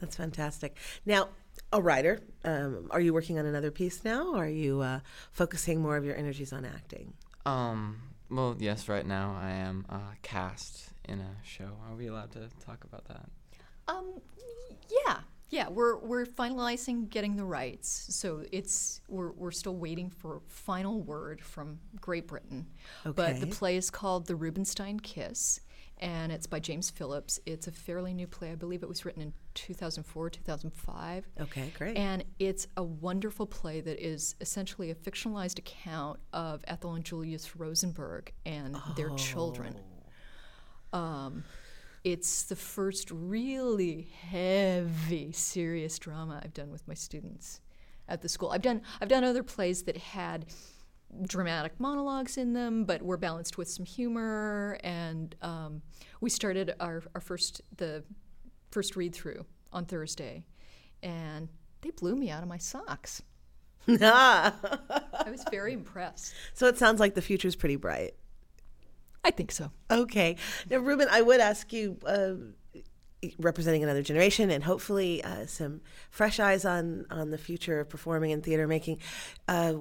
That's fantastic. Now, a writer, um, are you working on another piece now? Or are you uh, focusing more of your energies on acting? Um, well, yes, right now I am uh, cast in a show. Are we allowed to talk about that? Um, yeah, yeah. We're we're finalizing getting the rights, so it's we're we're still waiting for final word from Great Britain. Okay. But the play is called The Rubenstein Kiss, and it's by James Phillips. It's a fairly new play. I believe it was written in 2004, 2005. Okay, great. And it's a wonderful play that is essentially a fictionalized account of Ethel and Julius Rosenberg and their children. Um, it's the first really heavy, serious drama I've done with my students at the school. I've done I've done other plays that had dramatic monologues in them, but were balanced with some humor. And um, we started our, our first the first read through on Thursday, and they blew me out of my socks. I was very impressed. so it sounds like the future's pretty bright. I think so. Okay. Now, Ruben, I would ask you, uh, representing another generation and hopefully uh, some fresh eyes on, on the future of performing and theater making, uh,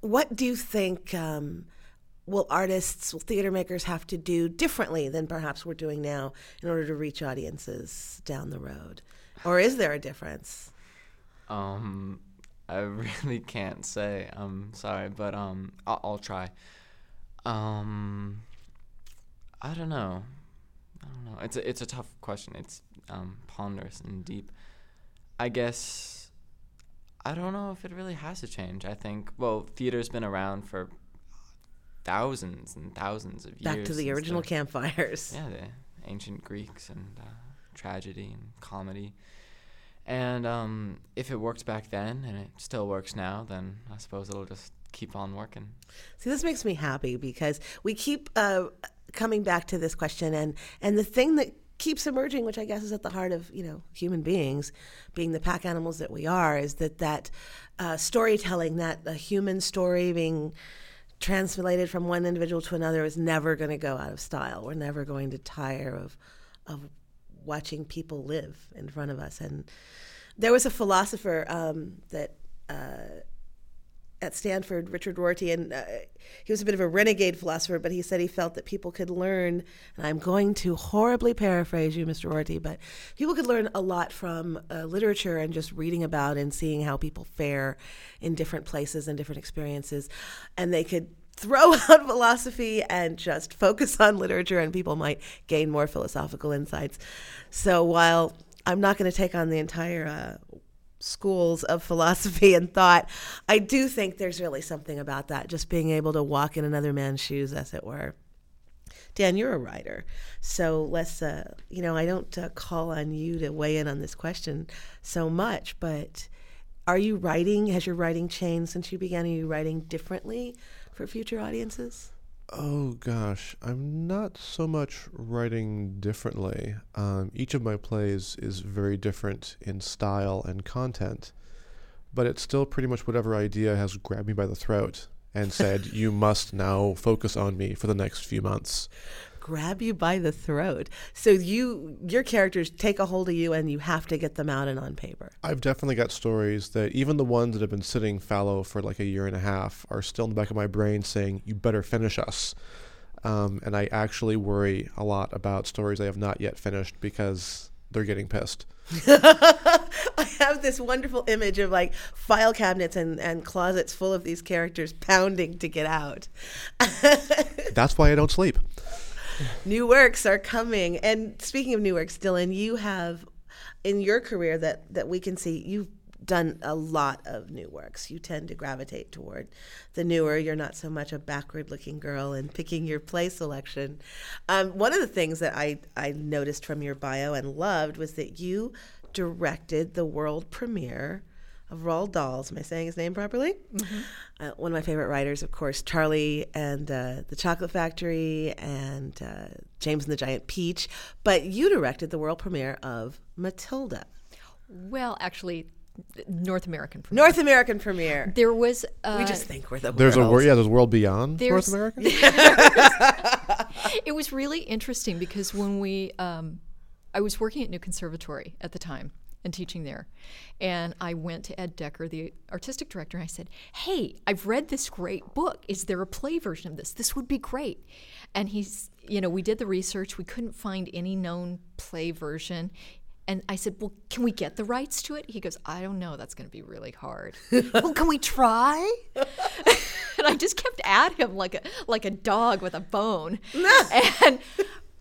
what do you think um, will artists, will theater makers have to do differently than perhaps we're doing now in order to reach audiences down the road? Or is there a difference? Um, I really can't say. I'm sorry, but um, I'll, I'll try. Um, I don't know. I don't know. It's a, it's a tough question. It's um, ponderous and deep. I guess I don't know if it really has to change. I think well, theater's been around for thousands and thousands of years. Back to the original campfires. yeah, the ancient Greeks and uh, tragedy and comedy. And um, if it worked back then and it still works now, then I suppose it'll just keep on working. See, this makes me happy because we keep uh, coming back to this question, and and the thing that keeps emerging, which I guess is at the heart of you know human beings, being the pack animals that we are, is that that uh, storytelling, that a human story being translated from one individual to another, is never going to go out of style. We're never going to tire of of watching people live in front of us. And there was a philosopher um, that. Uh, at Stanford, Richard Rorty, and uh, he was a bit of a renegade philosopher, but he said he felt that people could learn, and I'm going to horribly paraphrase you, Mr. Rorty, but people could learn a lot from uh, literature and just reading about and seeing how people fare in different places and different experiences. And they could throw out philosophy and just focus on literature, and people might gain more philosophical insights. So while I'm not going to take on the entire uh, schools of philosophy and thought, I do think there's really something about that, just being able to walk in another man's shoes, as it were. Dan, you're a writer, so let's, uh, you know, I don't uh, call on you to weigh in on this question so much, but are you writing? Has your writing changed since you began? Are you writing differently for future audiences? Oh gosh, I'm not so much writing differently. Um, each of my plays is very different in style and content, but it's still pretty much whatever idea has grabbed me by the throat and said, "You must now focus on me for the next few months." Grab you by the throat. So you, your characters take a hold of you, and you have to get them out and on paper. I've definitely got stories that even the ones that have been sitting fallow for like a year and a half are still in the back of my brain saying, "You better finish us." Um, and I actually worry a lot about stories I have not yet finished because they're getting pissed. I have this wonderful image of like file cabinets and, and closets full of these characters pounding to get out. That's why I don't sleep. New works are coming. And speaking of new works, Dylan, you have in your career that, that we can see you've done a lot of new works. You tend to gravitate toward the newer. You're not so much a backward looking girl and picking your play selection. Um, one of the things that I, I noticed from your bio and loved was that you directed the world premiere of Roald Dahl's. Am I saying his name properly? Uh, one of my favorite writers, of course, Charlie and uh, the Chocolate Factory and uh, James and the Giant Peach. But you directed the world premiere of Matilda, Well, actually, North American. premiere. North American premiere. There was. Uh, we just think we're the There's a world. world, yeah. There's a world beyond There's- North America. it was really interesting because when we um, I was working at New Conservatory at the time and teaching there. And I went to Ed Decker, the artistic director, and I said, Hey, I've read this great book. Is there a play version of this? This would be great. And he's, you know, we did the research. We couldn't find any known play version. And I said, Well, can we get the rights to it? He goes, I don't know. That's going to be really hard. well, can we try? and I just kept at him like a like a dog with a bone. and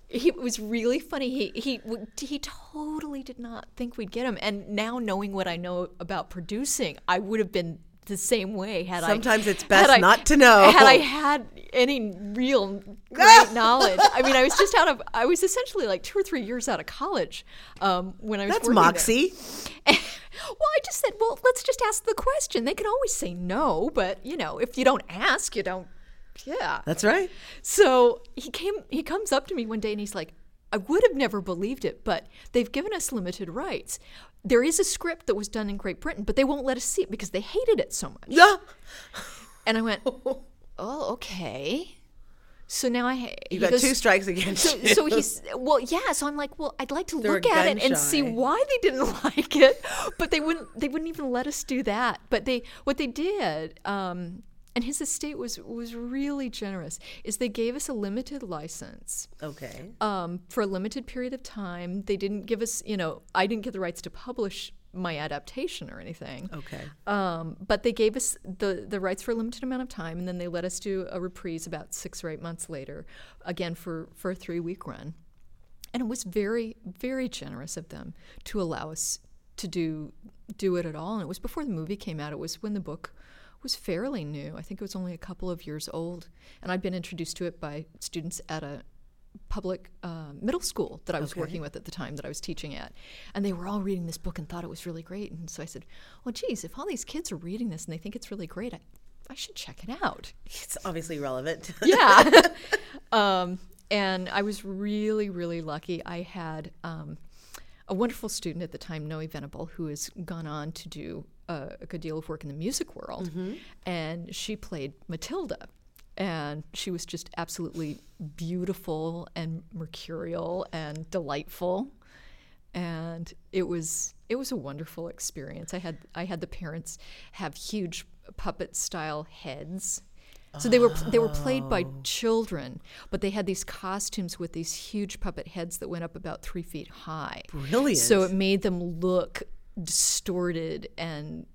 he was really funny. He he he totally did not think we'd get him. And now knowing what I know about producing, I would have been the same way had Sometimes I. it's best I- not to know. Had I had any real great knowledge, I mean, I was just out of. I was essentially like two or three years out of college um, when I was. That's moxie. well, I just said, well, let's just ask the question. They can always say no, but you know, if you don't ask, you don't. Yeah. That's right. So he came. He comes up to me one day and he's like, "I would have never believed it, but they've given us limited rights. There is a script that was done in Great Britain, but they won't let us see it because they hated it so much." Yeah. And I went, "Oh, okay." So now I You got goes- two strikes against so, you. so he's well, yeah. So I'm like, well, I'd like to They were look at it and see why they didn't like it, but they wouldn't. They wouldn't even let us do that. But they, what they did, um, and his estate was was really generous. Is they gave us a limited license okay. um, for a limited period of time. They didn't give us, you know, I didn't get the rights to publish my adaptation or anything. Okay. Um, but they gave us the, the rights for a limited amount of time, and then they let us do a reprise about six or eight months later, again for, for a three week run. And it was very, very generous of them to allow us to do do it at all. And it was before the movie came out. It was when the book was fairly new. I think it was only a couple of years old, and I'd been introduced to it by students at a public uh, middle school that I was Okay. working with at the time that I was teaching at. And they were all reading this book and thought it was really great. And so I said, Well, geez, if all these kids are reading this and they think it's really great, I, I should check it out. It's obviously relevant. yeah. um, and I was really, really lucky. I had um, a wonderful student at the time, Noe Venable, who has gone on to do uh, a good deal of work in the music world. And she played Matilda. And she was just absolutely beautiful and mercurial and delightful. And it was it was a wonderful experience. I had I had the parents have huge puppet style heads. So they were they were played by oh. children, but they had these costumes with these huge puppet heads that went up about three feet high. Brilliant. So it made them look distorted and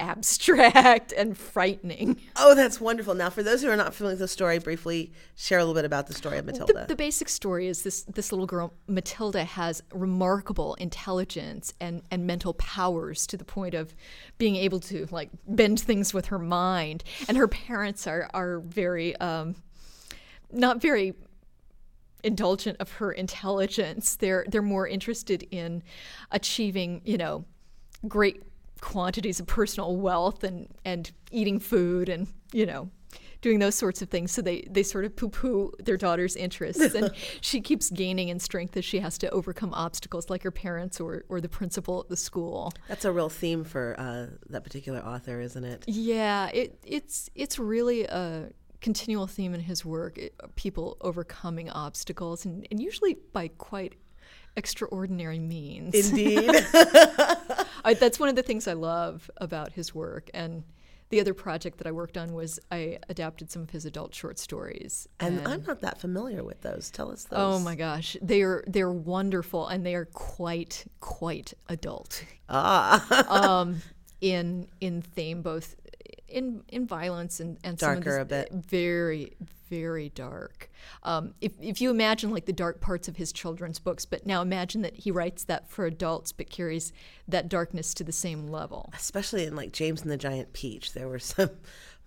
abstract and frightening. oh, that's wonderful. Now, for those who are not familiar with the story, briefly share a little bit about the story of Matilda. The, the basic story is this this little girl Matilda has remarkable intelligence and, and mental powers to the point of being able to like bend things with her mind. And her parents are are very um, not very indulgent of her intelligence. They're they're more interested in achieving, you know, great quantities of personal wealth and and eating food and you know doing those sorts of things so they they sort of poo-poo their daughter's interests and she keeps gaining in strength as she has to overcome obstacles like her parents or or the principal at the school That's a real theme for uh, that particular author, isn't it? yeah it it's it's really a continual theme in his work it, people overcoming obstacles and, and usually by quite extraordinary means Indeed. I, that's one of the things I love about his work. And the other project that I worked on was I adapted some of his adult short stories. and I'm not that familiar with those. Tell us those. oh my gosh, they are they're wonderful and they are quite quite adult Ah. um, in in theme, both in in violence and and some of Darker the- a bit. very very dark. Um, if if you imagine like the dark parts of his children's books, but now imagine that he writes that for adults, but carries that darkness to the same level. Especially in like James and the Giant Peach, there were some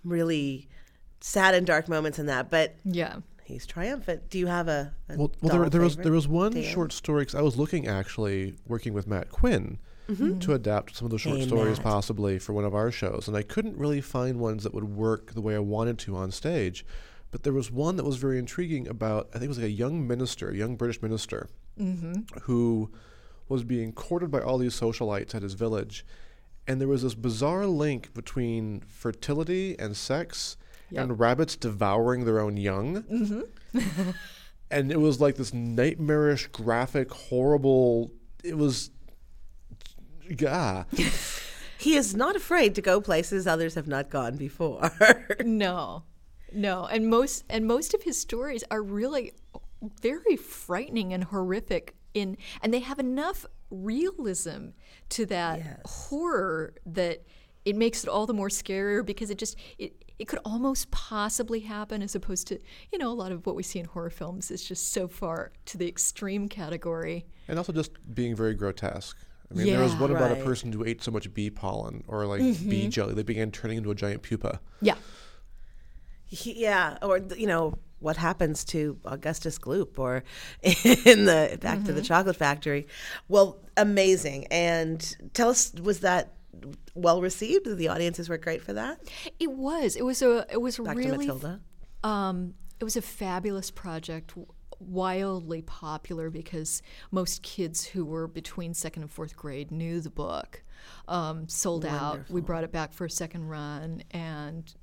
really sad and dark moments in that, but Yeah. he's triumphant. Do you have a, a Well, well there, there was there was one Dan? short story 'cause I was looking actually working with Matt Quinn to adapt some of the short Mm-hmm. Stories possibly for one of our shows, and I couldn't really find ones that would work the way I wanted to on stage. But there was one that was very intriguing about I think it was like a young minister, a young British minister, who was being courted by all these socialites at his village, and there was this bizarre link between fertility and sex. Yep. And rabbits devouring their own young. and it was like this nightmarish, graphic, horrible. It was, yeah. He is not afraid to go places others have not gone before. No, no, and most and most of his stories are really very frightening and horrific. In and they have enough realism to that Yes. horror that it makes it all the more scarier because it just it. It could almost possibly happen, as opposed to, you know, a lot of what we see in horror films is just so far to the extreme category. And also just being very grotesque. I mean, there was Yeah. one about a person who ate so much bee pollen or like Mm-hmm. bee jelly, they began turning into a giant pupa. Yeah, He- yeah, or you know what happens to Augustus Gloop, or in the Back to the Chocolate Factory. Well, amazing. And tell us, was that well received? The audiences were great for that. it was. It was a. It was a Back to really Matilda. Um, it was a fabulous project, w- wildly popular because most kids who were between second and fourth grade knew the book. Um, sold out. We brought it back for a second run and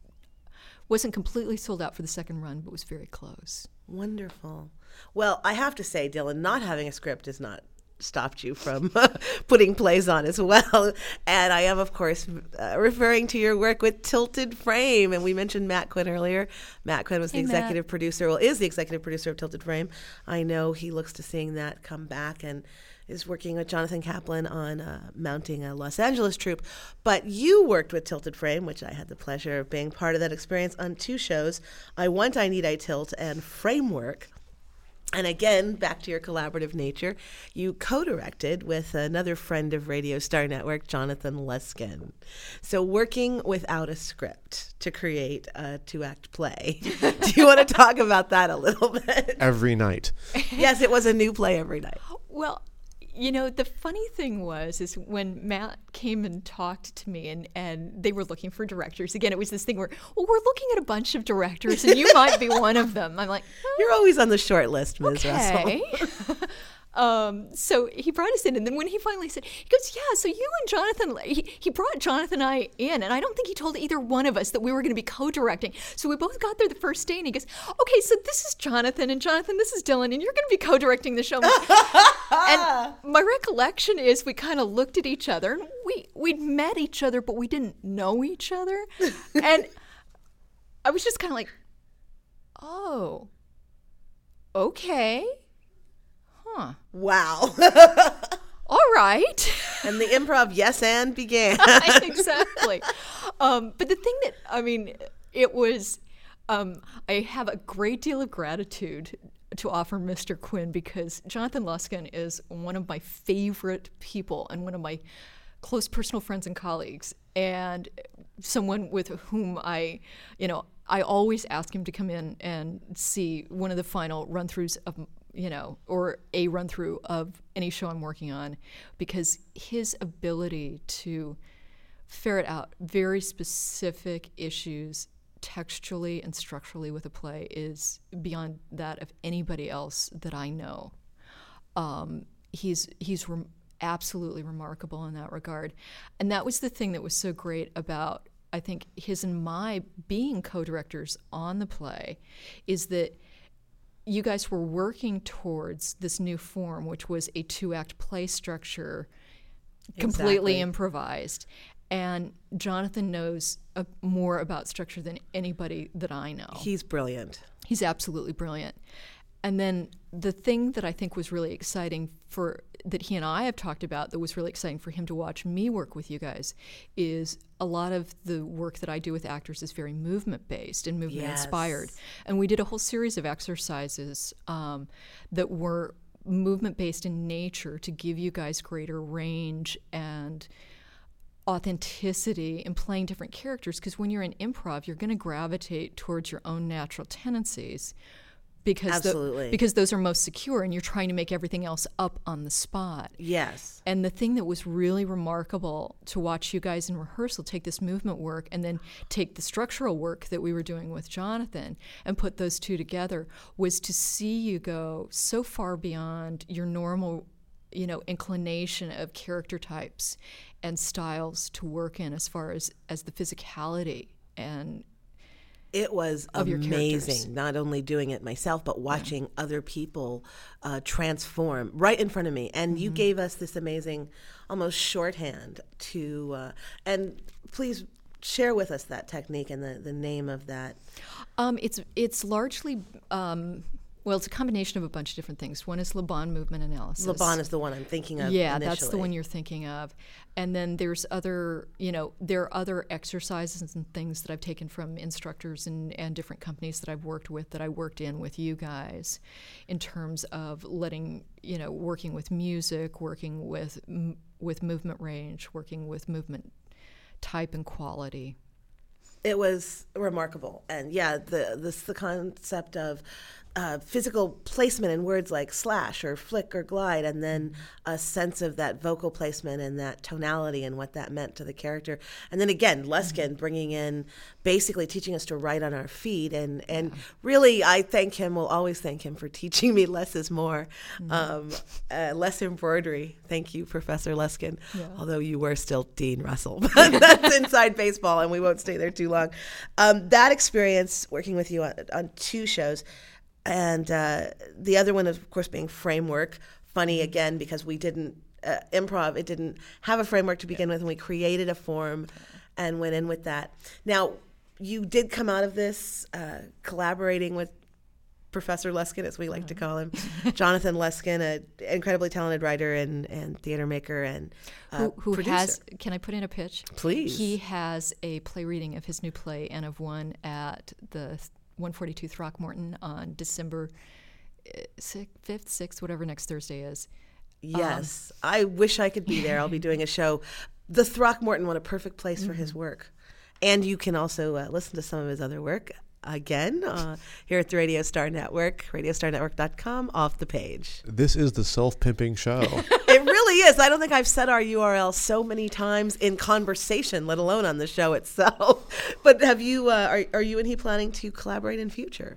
wasn't completely sold out for the second run, but was very close. Wonderful. Well, I have to say, Dylan, not having a script is not stopped you from putting plays on as well. And I am, of course, uh, referring to your work with Tilted Frame. And we mentioned Matt Quinn earlier. Matt Quinn was the Hey, Matt. executive producer, well, is the executive producer of Tilted Frame. I know he looks to seeing that come back and is working with Jonathan Kaplan on uh, mounting a Los Angeles troupe. But you worked with Tilted Frame, which I had the pleasure of being part of that experience on two shows I Want, I Need, I Tilt, and Framework. And again, back to your collaborative nature, you co directed with another friend of Radio Star Network, Jonathan Luskin. So, working without a script to create a two act play. Do you want to talk about that a little bit? Every night. yes, it was a new play every night. Well, you know, the funny thing was is when Matt came and talked to me and, and they were looking for directors. Again, it was this thing where, well, we're looking at a bunch of directors and you might be one of them. I'm like, You're oh. always on the short list, Ms. Russell. um, so he brought us in, and then when he finally said, he goes, "Yeah." So you and Jonathan, he, he brought Jonathan and I in, and I don't think he told either one of us that we were going to be co-directing. So we both got there the first day, and he goes, "Okay, so this is Jonathan, and Jonathan, this is Dylan, and you're going to be co-directing the show." and my recollection is we kind of looked at each other, and we we'd met each other, but we didn't know each other, and I was just kind of like, "Oh, okay." Huh. Wow. All right. and the improv yes and began. exactly. Um, but the thing that, I mean, it was, um, I have a great deal of gratitude to offer Mr. Quinn because Jonathan Luskin is one of my favorite people and one of my close personal friends and colleagues, and someone with whom I, you know, I always ask him to come in and see one of the final run throughs of, you know, or a run through of any show I'm working on because his ability to ferret out very specific issues textually and structurally with a play is beyond that of anybody else that I know. Um, he's he's rem- absolutely remarkable in that regard, and that was the thing that was so great about I think his and my being co-directors on the play, is that you guys were working towards this new form, which was a two-act play structure, completely Exactly. improvised. And Jonathan knows uh, more about structure than anybody that I know. He's brilliant. He's absolutely brilliant. And then the thing that I think was really exciting for that he and I have talked about that was really exciting for him to watch me work with you guys is a lot of the work that I do with actors is very movement based and movement inspired. And we did a whole series of exercises um, that were movement based in nature to give you guys greater range and authenticity in playing different characters. Because when you're in improv you're going to gravitate towards your own natural tendencies because Absolutely. because those are most secure and you're trying to make everything else up on the spot Yes. and the thing that was really remarkable to watch you guys in rehearsal take this movement work and then take the structural work that we were doing with Jonathan and put those two together was to see you go so far beyond your normal you know inclination of character types and styles to work in as far as as the physicality and It was amazing. Not only doing it myself, but watching other people uh, transform right in front of me. And Mm-hmm. you gave us this amazing, almost shorthand to. Uh, and please share with us that technique and the, the name of that. Um, it's it's largely um, well, it's a combination of a bunch of different things. One is Laban movement analysis. Laban is the one I'm thinking of. yeah, that's the one you're thinking of. And then there's other, you know, there are other exercises and things that I've taken from instructors and, and different companies that I've worked with that I worked in with you guys in terms of letting, you know, working with music, working with m- with movement range, working with movement type and quality. it was remarkable and yeah the this the concept of uh, physical placement in words like slash or flick or glide and then a sense of that vocal placement and that tonality and what that meant to the character. And then again Luskin bringing in basically teaching us to write on our feet and and really i thank him will always thank him for teaching me less is more. Um, uh, less embroidery. Thank you professor Luskin although you were still dean russell but that's inside baseball and we won't stay there too long. Um, that experience working with you on, on two shows and uh, the other one is of course being framework. Funny again because we didn't uh, improv it didn't have a framework to begin with and we created a form and went in with that. Now you did come out of this uh, collaborating with Professor Luskin, as we like to call him, Jonathan Luskin, an incredibly talented writer and, and theater maker and uh, who, who has can I put in a pitch? Please. He has a play reading of his new play and of One at the 142 Throckmorton on December uh, sixth, fifth, sixth, whatever next Thursday is. Yes, I wish I could be there. I'll be doing a show. The Throckmorton, what a perfect place for Mm-hmm. his work. And you can also uh, listen to some of his other work again uh, here at the Radio Star Network, radiostarnetwork.com, off the page. This is the self pimping show. It really is. I don't think I've said our URL so many times in conversation, let alone on the show itself. But have you? Uh, are, are you and he planning to collaborate in future?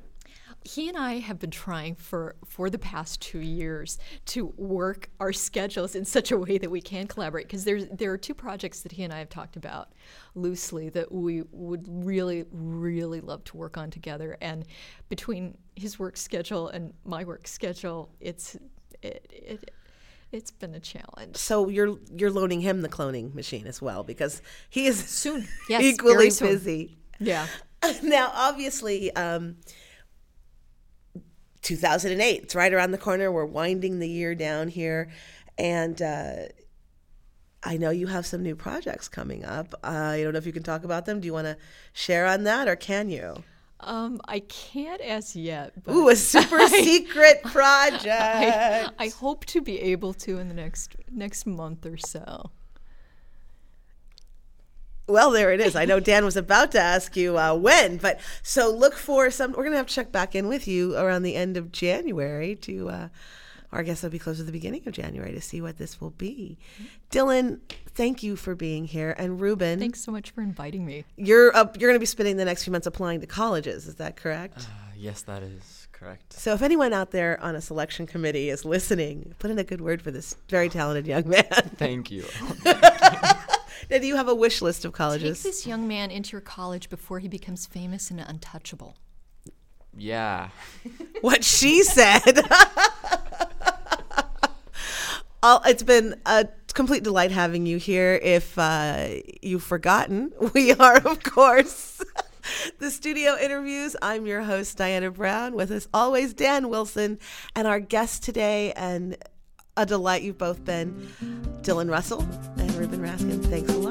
He and I have been trying for for the past two years to work our schedules in such a way that we can collaborate. Because there's there are two projects that he and I have talked about loosely that we would really really love to work on together. And between his work schedule and my work schedule, it's it. it it's been a challenge. So you're you're loaning him the cloning machine as well because he is Soon. Yes, equally soon. busy. Yeah. now, obviously, um, 2008. It's right around the corner. We're winding the year down here, and uh, I know you have some new projects coming up. Uh, I don't know if you can talk about them. Do you want to share on that, or can you? Um, I can't as yet. But Ooh, a super secret project. I, I hope to be able to in the next next month or so. Well, there it is. I know Dan was about to ask you uh, when, but so look for some. We're gonna have to check back in with you around the end of January to, uh, or I guess it'll be close to the beginning of January to see what this will be. Dylan, thank you for being here, and Ruben, Thanks so much for inviting me. you're up. You're gonna be spending the next few months applying to colleges. Is that correct? Uh, yes, that is correct. So if anyone out there on a selection committee is listening, put in a good word for this very talented young man. Thank you. now, do you have a wish list of colleges? Take this young man into your college before he becomes famous and untouchable. yeah. what she said. I'll- it's been a complete delight having you here. If uh, you've forgotten, we are, of course, the studio interviews. I'm your host, Diana Brown. With us always, Dan Wilson, and our guest today, and a delight you've both been, Dylan Russell and Ruben Raskin. Thanks a lot.